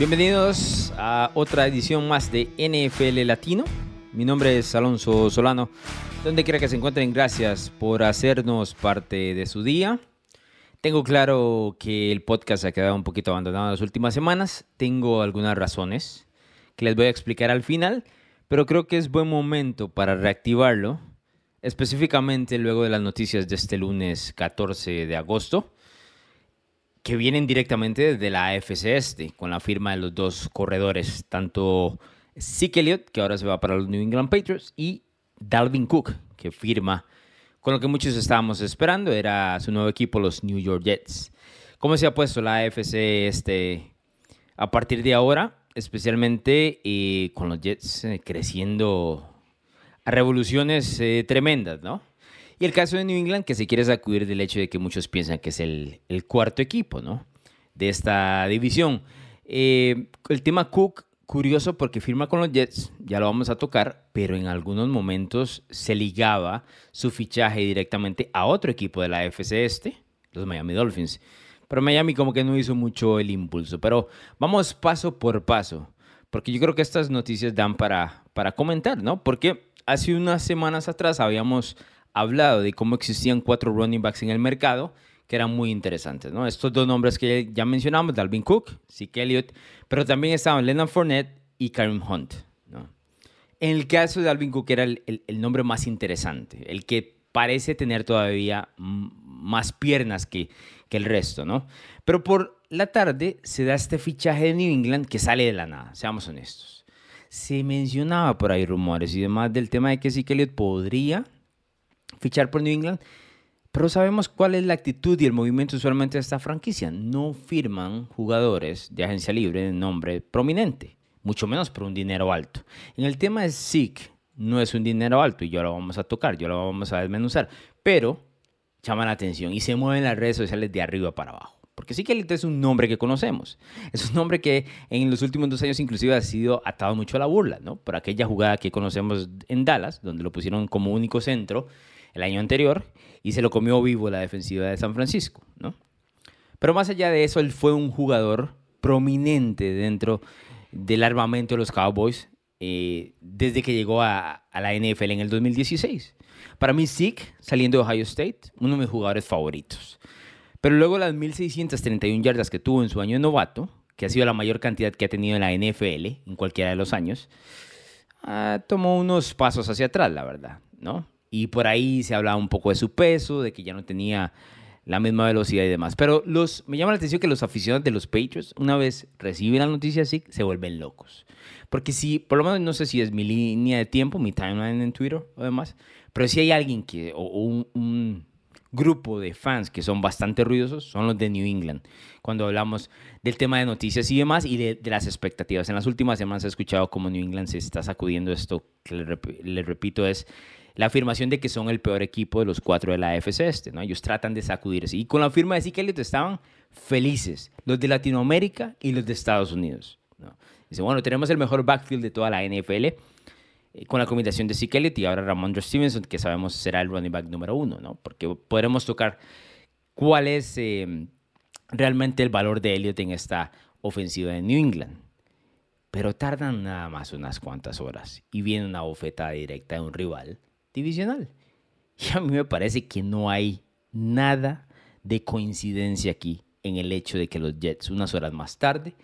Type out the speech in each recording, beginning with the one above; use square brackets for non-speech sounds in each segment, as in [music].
Bienvenidos a otra edición más de NFL Latino. Mi nombre es Alonso Solano. Donde quiera que se encuentren, gracias por hacernos parte de su día. Tengo claro que el podcast ha quedado un poquito abandonado en las últimas semanas. Tengo algunas razones que les voy a explicar al final, pero creo que es buen momento para reactivarlo, específicamente luego de las noticias de este lunes 14 de agosto que vienen directamente de la AFC Este, con la firma de los dos corredores, tanto Zeke Elliott, que ahora se va para los New England Patriots, y Dalvin Cook, que firma con lo que muchos estábamos esperando, era su nuevo equipo, los New York Jets. ¿Cómo se ha puesto la AFC Este a partir de ahora? Especialmente eh, con los Jets eh, creciendo a revoluciones eh, tremendas, ¿no? Y el caso de New England, que se quiere sacudir del hecho de que muchos piensan que es el, cuarto equipo, ¿no? De esta división. Eh, el tema Cook, curioso porque firma con los Jets, ya lo vamos a tocar, pero en algunos momentos se ligaba su fichaje directamente a otro equipo de la FC Este, los Miami Dolphins. Pero Miami como que no hizo mucho el impulso. Pero vamos paso por paso, porque yo creo que estas noticias dan para, para comentar, ¿no? Porque hace unas semanas atrás habíamos hablado de cómo existían cuatro running backs en el mercado que eran muy interesantes, ¿no? Estos dos nombres que ya mencionamos, Dalvin Cook, Zeke Elliott, pero también estaban Leonard Fournette y Karim Hunt. En el caso de Dalvin Cook era el, nombre más interesante, el que parece tener todavía más piernas que, que el resto, ¿no? Pero por la tarde se da este fichaje de New England que sale de la nada, seamos honestos. Se mencionaba por ahí rumores y demás del tema de que Zeke Elliott podría fichar por New England. Pero sabemos cuál es la actitud y el movimiento usualmente de esta franquicia. No firman jugadores de agencia libre de nombre prominente, mucho menos por un dinero alto. En el tema de Zeke, no es un dinero alto y ya lo vamos a tocar, ya lo vamos a desmenuzar, pero llama la atención y se mueven las redes sociales de arriba para abajo. Porque sí que es un nombre que conocemos. Es un nombre que en los últimos dos años inclusive ha sido atado mucho a la burla, ¿no? Por aquella jugada que conocemos en Dallas, donde lo pusieron como único centro el año anterior y se lo comió vivo la defensiva de San Francisco, ¿no? Pero más allá de eso, él fue un jugador prominente dentro del armamento de los Cowboys eh, desde que llegó a, la NFL en el 2016. Para mí, Zeke, saliendo de Ohio State, uno de mis jugadores favoritos. Pero luego las 1.631 yardas que tuvo en su año de novato, que ha sido la mayor cantidad que ha tenido en la NFL en cualquiera de los años, ah, tomó unos pasos hacia atrás, la verdad, ¿no? Y por ahí se hablaba un poco de su peso, de que ya no tenía la misma velocidad y demás. Pero los, me llama la atención que los aficionados de los Patriots, una vez reciben la noticia así, se vuelven locos. Porque si, por lo menos no sé si es mi línea de tiempo, mi timeline en Twitter o demás, pero si hay alguien que, o, un, grupo de fans que son bastante ruidosos, son los de New England. Cuando hablamos del tema de noticias y demás y de, las expectativas. En las últimas semanas he escuchado cómo New England se está sacudiendo esto, que le repito, es la afirmación de que son el peor equipo de los cuatro de la AFC este, ¿no? Ellos tratan de sacudirse. Y con la firma de Zeke Elliott estaban felices, los de Latinoamérica y los de Estados Unidos. Dice, bueno, tenemos el mejor backfield de toda la NFL eh, con la combinación de Zeke Elliott y ahora Ramondre Stevenson, que sabemos será el running back número uno, ¿no? Porque podremos tocar cuál es eh, realmente el valor de Elliott en esta ofensiva de New England. Pero tardan nada más unas cuantas horas y viene una bofetada directa de un rival [laughs] Y a mí me parece que no hay nada de coincidencia aquí en el hecho de que los Jets unas horas más tarde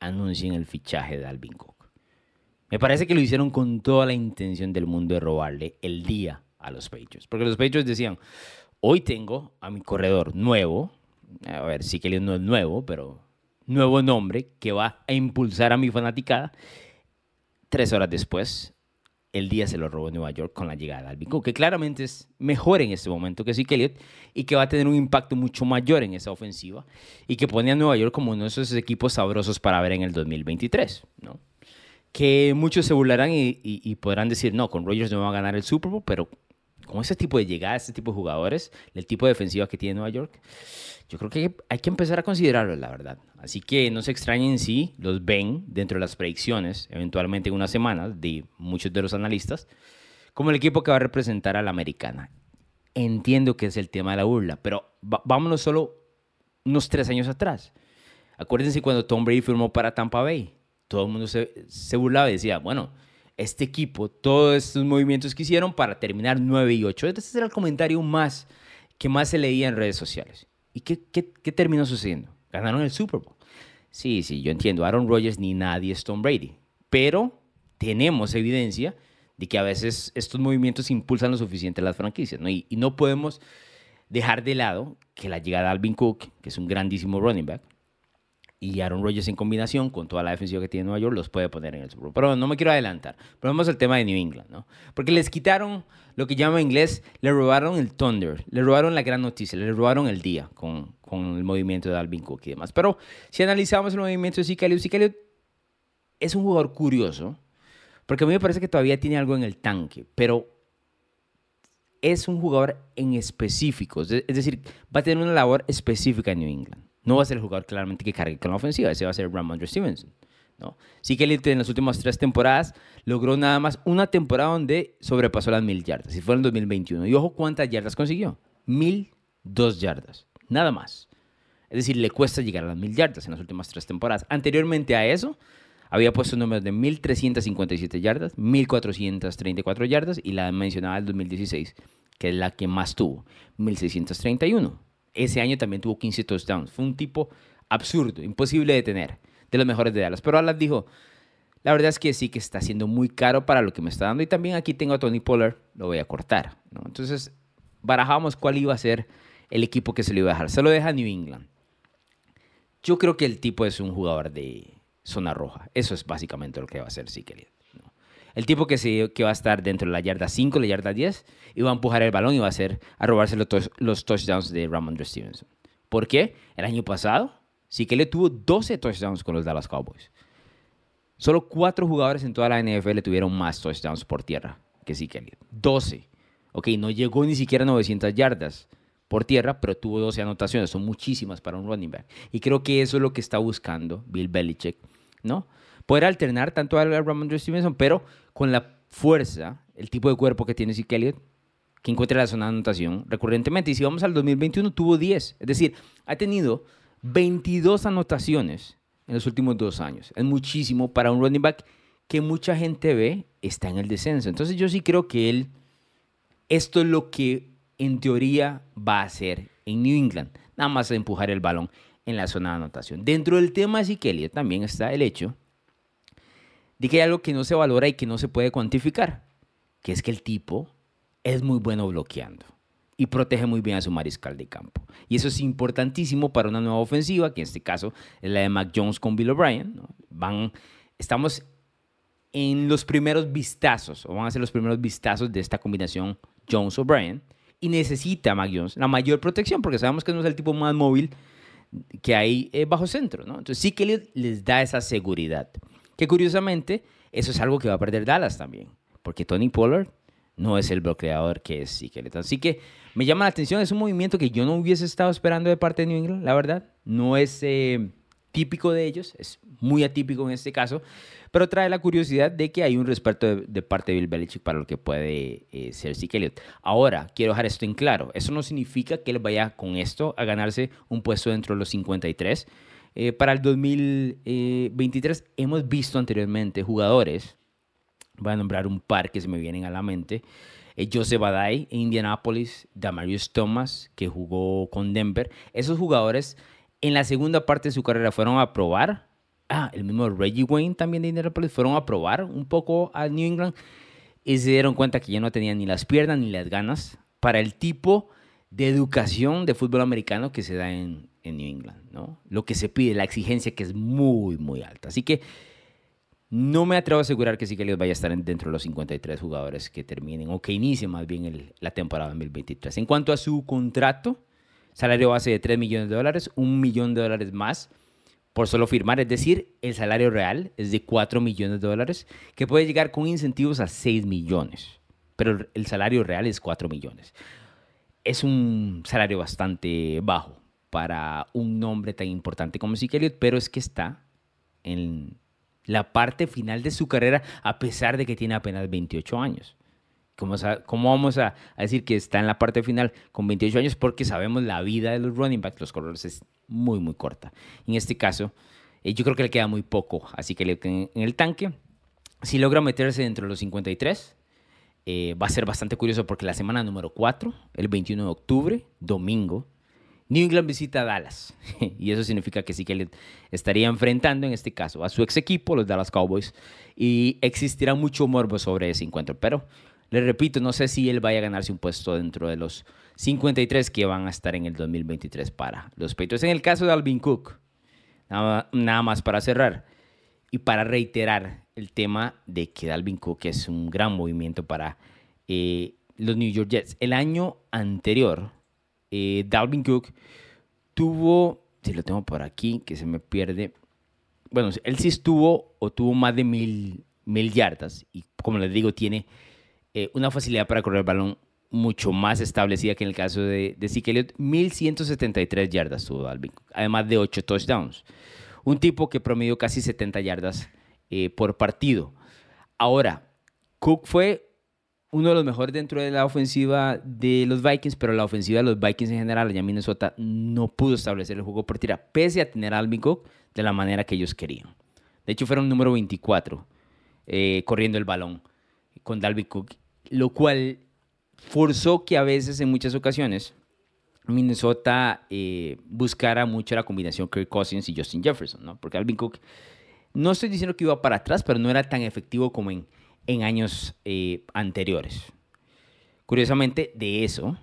anuncien el fichaje de Alvin Cook. Me parece que lo hicieron con toda la intención del mundo de robarle el día a los Patriots. Porque los Patriots decían, hoy tengo a mi corredor nuevo, a ver, sí que no es nuevo, pero nuevo nombre que va a impulsar a mi fanaticada. Tres horas después el día se lo robó Nueva York con la llegada de Alvin Cook, que claramente es mejor en este momento que Zeke Elliott y que va a tener un impacto mucho mayor en esa ofensiva y que pone a Nueva York como uno de esos equipos sabrosos para ver en el 2023, ¿no? Que muchos se burlarán y, podrán decir, no, con Rogers no va a ganar el Super Bowl, pero con ese tipo de llegada, este tipo de jugadores, el tipo de defensiva que tiene Nueva York, yo creo que hay que empezar a considerarlo, la verdad. Así que no se extrañen si los ven dentro de las predicciones, eventualmente en unas semanas, de muchos de los analistas, como el equipo que va a representar a la americana. Entiendo que es el tema de la burla, pero vámonos solo unos tres años atrás. Acuérdense cuando Tom Brady firmó para Tampa Bay. Todo el mundo se burlaba y decía, bueno, este equipo, todos estos movimientos que hicieron para terminar 9 y 8. Este era el comentario más que más se leía en redes sociales. ¿Y qué, qué, qué terminó sucediendo? Ganaron el Super Bowl. Sí, sí, yo entiendo. Aaron Rodgers ni nadie es Tom Brady. Pero tenemos evidencia de que a veces estos movimientos impulsan lo suficiente las franquicias. ¿no? Y, y no podemos dejar de lado que la llegada de Alvin Cook, que es un grandísimo running back, y Aaron Rodgers en combinación con toda la defensiva que tiene Nueva York los puede poner en el Super. Pero no me quiero adelantar. Pero vamos al tema de New England, ¿no? Porque les quitaron lo que llama en inglés, le robaron el thunder, le robaron la gran noticia, le robaron el día con, con el movimiento de Alvin Cook y demás. Pero si analizamos el movimiento de Zeke Elliott, es un jugador curioso, porque a mí me parece que todavía tiene algo en el tanque, pero es un jugador en específico, es decir, va a tener una labor específica en New England. No va a ser el jugador claramente que cargue con la ofensiva, ese va a ser Ramondre Stevenson. ¿no? Sí que él en las últimas tres temporadas logró nada más una temporada donde sobrepasó las mil yardas, y fue en 2021. Y ojo cuántas yardas consiguió, mil dos yardas, nada más. Es decir, le cuesta llegar a las mil yardas en las últimas tres temporadas. Anteriormente a eso, había puesto números de 1.357 yardas, 1.434 yardas y la mencionaba del 2016, que es la que más tuvo, 1.631 ese año también tuvo 15 touchdowns. Fue un tipo absurdo, imposible de tener, de los mejores de Dallas. Pero Dallas dijo, la verdad es que sí que está siendo muy caro para lo que me está dando. Y también aquí tengo a Tony Pollard, lo voy a cortar. Entonces, barajamos cuál iba a ser el equipo que se lo iba a dejar. Se lo deja New England. Yo creo que el tipo es un jugador de zona roja. Eso es básicamente lo que va a hacer Siqueliet. El tipo que, se, que va a estar dentro de la yarda 5, la yarda 10, y va a empujar el balón y va a, hacer, a robarse los, los touchdowns de Ramondre Stevenson. ¿Por qué? El año pasado, sí que le tuvo 12 touchdowns con los Dallas Cowboys. Solo cuatro jugadores en toda la NFL tuvieron más touchdowns por tierra que sí que 12. Ok, no llegó ni siquiera a 900 yardas por tierra, pero tuvo 12 anotaciones. Son muchísimas para un running back. Y creo que eso es lo que está buscando Bill Belichick, ¿no? Poder alternar tanto a Ramondre Stevenson, pero con la fuerza, el tipo de cuerpo que tiene Zeke Elliott, que encuentra la zona de anotación recurrentemente. Y si vamos al 2021, tuvo 10. Es decir, ha tenido 22 anotaciones en los últimos dos años. Es muchísimo para un running back que mucha gente ve está en el descenso. Entonces yo sí creo que él, esto es lo que en teoría va a hacer en New England. Nada más empujar el balón en la zona de anotación. Dentro del tema de Zeke también está el hecho de que hay algo que no se valora y que no se puede cuantificar, que es que el tipo es muy bueno bloqueando y protege muy bien a su mariscal de campo. Y eso es importantísimo para una nueva ofensiva, que en este caso es la de Mac Jones con Bill O'Brien. Van, estamos en los primeros vistazos, o van a ser los primeros vistazos de esta combinación Jones-O'Brien, y necesita Mac Jones la mayor protección, porque sabemos que no es el tipo más móvil que hay eh, bajo centro. ¿no? Entonces sí que les da esa seguridad. Que curiosamente, eso es algo que va a perder Dallas también, porque Tony Pollard no es el bloqueador que es Siquelet. Así que me llama la atención, es un movimiento que yo no hubiese estado esperando de parte de New England, la verdad. No es eh, típico de ellos, es muy atípico en este caso, pero trae la curiosidad de que hay un respeto de, parte de Bill Belichick para lo que puede eh, ser Siquelet. Ahora, quiero dejar esto en claro, eso no significa que él vaya con esto a ganarse un puesto dentro de los 53, eh, para el 2023 hemos visto anteriormente jugadores, voy a nombrar un par que se me vienen a la mente, eh, Joseph Badai en Indianapolis, Damarius Thomas que jugó con Denver. Esos jugadores en la segunda parte de su carrera fueron a probar, ah, el mismo Reggie Wayne también de Indianapolis, fueron a probar un poco a New England y se dieron cuenta que ya no tenían ni las piernas ni las ganas para el tipo de educación de fútbol americano que se da en, en New England, ¿no? Lo que se pide, la exigencia que es muy, muy alta. Así que no me atrevo a asegurar que sí que les vaya a estar dentro de los 53 jugadores que terminen o que inicien más bien la temporada 2023. En cuanto a su contrato, salario base de 3 millones de dólares, un millón de dólares más por solo firmar, es decir, el salario real es de 4 millones de dólares, que puede llegar con incentivos a 6 millones, pero el salario real es 4 millones. Es un salario bastante bajo para un nombre tan importante como Zeke Elliott, pero es que está en la parte final de su carrera a pesar de que tiene apenas 28 años. ¿Cómo, ¿Cómo, vamos a, decir que está en la parte final con 28 años? Porque sabemos la vida de los running backs, los corredores, es muy, muy corta. En este caso, eh, yo creo que le queda muy poco, así que le, en el tanque, si logra meterse dentro de los 53, eh, va a ser bastante curioso porque la semana número 4, el 21 de octubre, domingo, New England visita a Dallas. [laughs] y eso significa que sí que le estaría enfrentando, en este caso, a su ex equipo, los Dallas Cowboys. Y existirá mucho morbo sobre ese encuentro. Pero, le repito, no sé si él vaya a ganarse un puesto dentro de los 53 que van a estar en el 2023 para los Patriots. En el caso de Alvin Cook, nada, más para cerrar y para reiterar el tema de que Dalvin Cook es un gran movimiento para eh, los New York Jets. El año anterior, eh, Dalvin Cook tuvo, si lo tengo por aquí, que se me pierde, bueno, él sí estuvo o tuvo más de mil, mil yardas y como les digo, tiene eh, una facilidad para correr el balón mucho más establecida que en el caso de, de Zeke Elliott. 1173 yardas tuvo Dalvin además de 8 touchdowns. Un tipo que promedió casi 70 yardas eh, por partido. Ahora, Cook fue uno de los mejores dentro de la ofensiva de los Vikings, pero la ofensiva de los Vikings en general, allá Minnesota, no pudo establecer el juego por tira, pese a tener a Alvin Cook de la manera que ellos querían. De hecho, fueron número 24 eh, corriendo el balón con Dalvin Cook, lo cual forzó que a veces, en muchas ocasiones, Minnesota eh, buscara mucho la combinación Kirk Cousins y Justin Jefferson, ¿no? Porque Alvin Cook, no estoy diciendo que iba para atrás, pero no era tan efectivo como en en años eh, anteriores. Curiosamente, de eso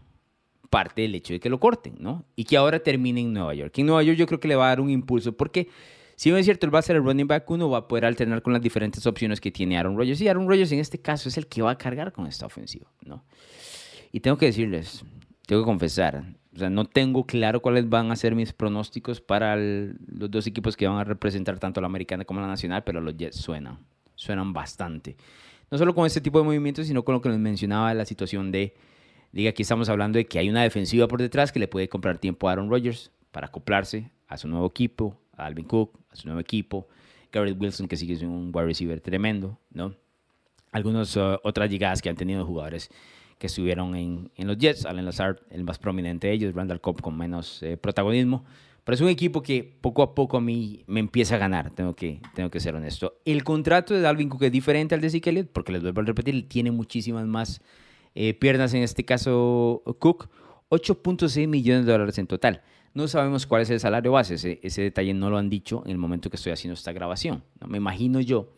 parte el hecho de que lo corten, ¿no? Y que ahora termine en Nueva York. En Nueva York yo creo que le va a dar un impulso porque si bien es cierto, él va a ser el running back uno, va a poder alternar con las diferentes opciones que tiene Aaron Rodgers. Y Aaron Rodgers en este caso es el que va a cargar con esta ofensiva, ¿no? Y tengo que decirles, tengo que confesar, o sea, no tengo claro cuáles van a ser mis pronósticos para los dos equipos que van a representar tanto la americana como la nacional, pero los Jets suenan, suenan bastante no solo con este tipo de movimientos, sino con lo que nos mencionaba la situación de, diga, aquí estamos hablando de que hay una defensiva por detrás que le puede comprar tiempo a Aaron Rodgers para acoplarse a su nuevo equipo, a Alvin Cook, a su nuevo equipo, Garrett Wilson, que sigue siendo un wide receiver tremendo, ¿no? Algunas uh, otras llegadas que han tenido jugadores que estuvieron en, en, los Jets, Allen Lazard, el más prominente de ellos, Randall Cobb con menos eh, protagonismo, pero es un equipo que poco a poco a mí me empieza a ganar, tengo que, tengo que ser honesto. El contrato de Dalvin Cook es diferente al de Zeke porque les vuelvo a repetir, tiene muchísimas más eh, piernas, en este caso Cook, 8.6 millones de dólares en total. No sabemos cuál es el salario base, ese, detalle no lo han dicho en el momento que estoy haciendo esta grabación. ¿no? Me imagino yo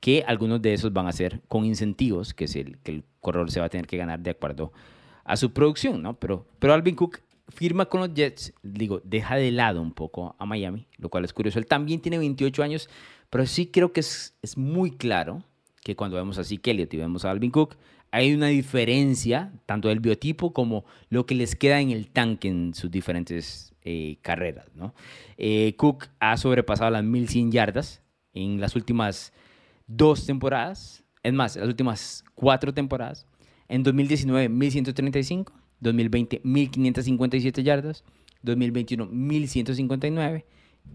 que algunos de esos van a ser con incentivos, que es el que el corredor se va a tener que ganar de acuerdo a su producción, ¿no? Pero, pero Alvin Cook firma con los Jets, digo, deja de lado un poco a Miami, lo cual es curioso. Él también tiene 28 años, pero sí creo que es, es muy claro que cuando vemos a Zeke Elliott y vemos a Alvin Cook, hay una diferencia, tanto del biotipo como lo que les queda en el tanque en sus diferentes eh, carreras. ¿no? Eh, Cook ha sobrepasado las 1100 yardas en las últimas dos temporadas, es más, las últimas cuatro temporadas. En 2019, 1135 2020 1557 yardas, 2021 1159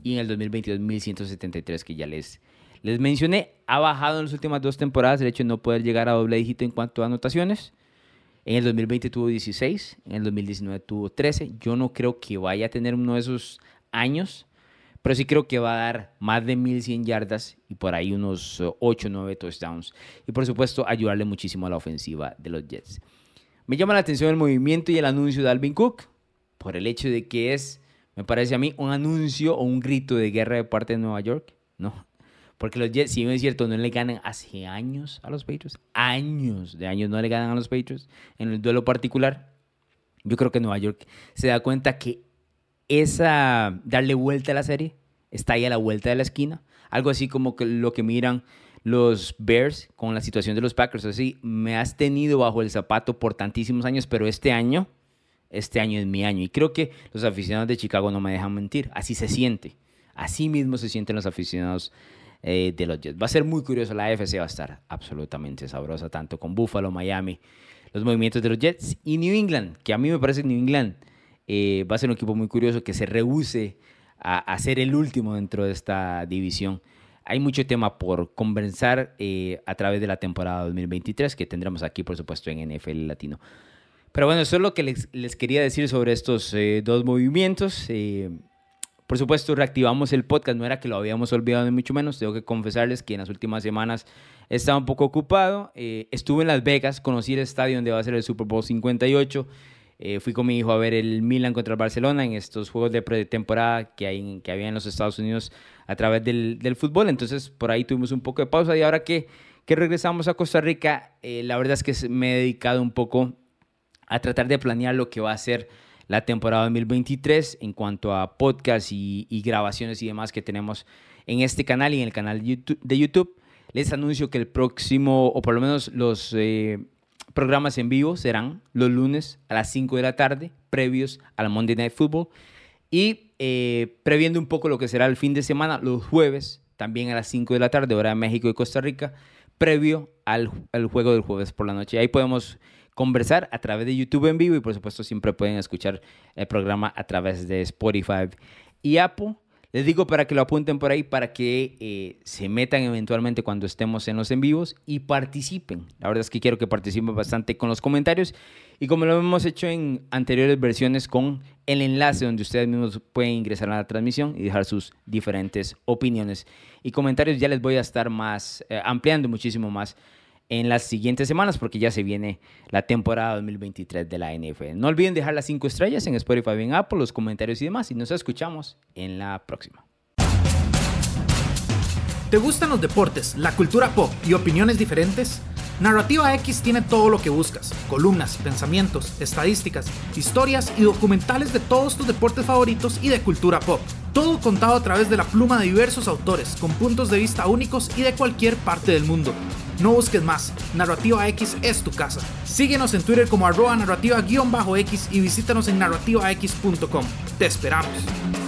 y en el 2022 1173 que ya les, les mencioné. Ha bajado en las últimas dos temporadas el hecho de no poder llegar a doble dígito en cuanto a anotaciones. En el 2020 tuvo 16, en el 2019 tuvo 13. Yo no creo que vaya a tener uno de esos años, pero sí creo que va a dar más de 1100 yardas y por ahí unos 8 o 9 touchdowns. Y por supuesto, ayudarle muchísimo a la ofensiva de los Jets. Me llama la atención el movimiento y el anuncio de Alvin Cook por el hecho de que es, me parece a mí, un anuncio o un grito de guerra de parte de Nueva York. No, porque los Jets, si bien es cierto, no le ganan hace años a los Patriots, años de años no le ganan a los Patriots en el duelo particular. Yo creo que Nueva York se da cuenta que esa darle vuelta a la serie está ahí a la vuelta de la esquina. Algo así como que lo que miran los Bears con la situación de los Packers. Así, me has tenido bajo el zapato por tantísimos años, pero este año, este año es mi año. Y creo que los aficionados de Chicago no me dejan mentir. Así se siente. Así mismo se sienten los aficionados eh, de los Jets. Va a ser muy curioso. La AFC va a estar absolutamente sabrosa, tanto con Buffalo, Miami, los movimientos de los Jets y New England, que a mí me parece New England eh, va a ser un equipo muy curioso que se rehúse a, a ser el último dentro de esta división hay mucho tema por conversar eh, a través de la temporada 2023 que tendremos aquí, por supuesto, en NFL Latino. Pero bueno, eso es lo que les, quería decir sobre estos eh, dos movimientos. Eh, por supuesto, reactivamos el podcast, no era que lo habíamos olvidado ni mucho menos. Tengo que confesarles que en las últimas semanas estaba un poco ocupado. Eh, estuve en Las Vegas, conocí el estadio donde va a ser el Super Bowl 58. Eh, fui con mi hijo a ver el Milan contra el Barcelona en estos juegos de pretemporada que, hay, que había en los Estados Unidos a través del, fútbol. Entonces, por ahí tuvimos un poco de pausa y ahora que, que regresamos a Costa Rica, eh, la verdad es que me he dedicado un poco a tratar de planear lo que va a ser la temporada 2023 en cuanto a podcast y, grabaciones y demás que tenemos en este canal y en el canal de YouTube. Les anuncio que el próximo, o por lo menos los eh, programas en vivo serán los lunes a las 5 de la tarde, previos al Monday Night Football. Y eh, previendo un poco lo que será el fin de semana, los jueves, también a las 5 de la tarde, hora de México y Costa Rica, previo al, al juego del jueves por la noche. Ahí podemos conversar a través de YouTube en vivo y por supuesto siempre pueden escuchar el programa a través de Spotify y Apple. Les digo para que lo apunten por ahí, para que eh, se metan eventualmente cuando estemos en los en vivos y participen. La verdad es que quiero que participen bastante con los comentarios y como lo hemos hecho en anteriores versiones con el enlace donde ustedes mismos pueden ingresar a la transmisión y dejar sus diferentes opiniones y comentarios. Ya les voy a estar más eh, ampliando muchísimo más en las siguientes semanas porque ya se viene la temporada 2023 de la NFL. No olviden dejar las 5 estrellas en Spotify, en Apple, los comentarios y demás y nos escuchamos en la próxima. ¿Te gustan los deportes, la cultura pop y opiniones diferentes? Narrativa X tiene todo lo que buscas, columnas, pensamientos, estadísticas, historias y documentales de todos tus deportes favoritos y de cultura pop. Todo contado a través de la pluma de diversos autores, con puntos de vista únicos y de cualquier parte del mundo. No busques más, Narrativa X es tu casa. Síguenos en Twitter como arroba narrativa-x y visítanos en narrativax.com. Te esperamos.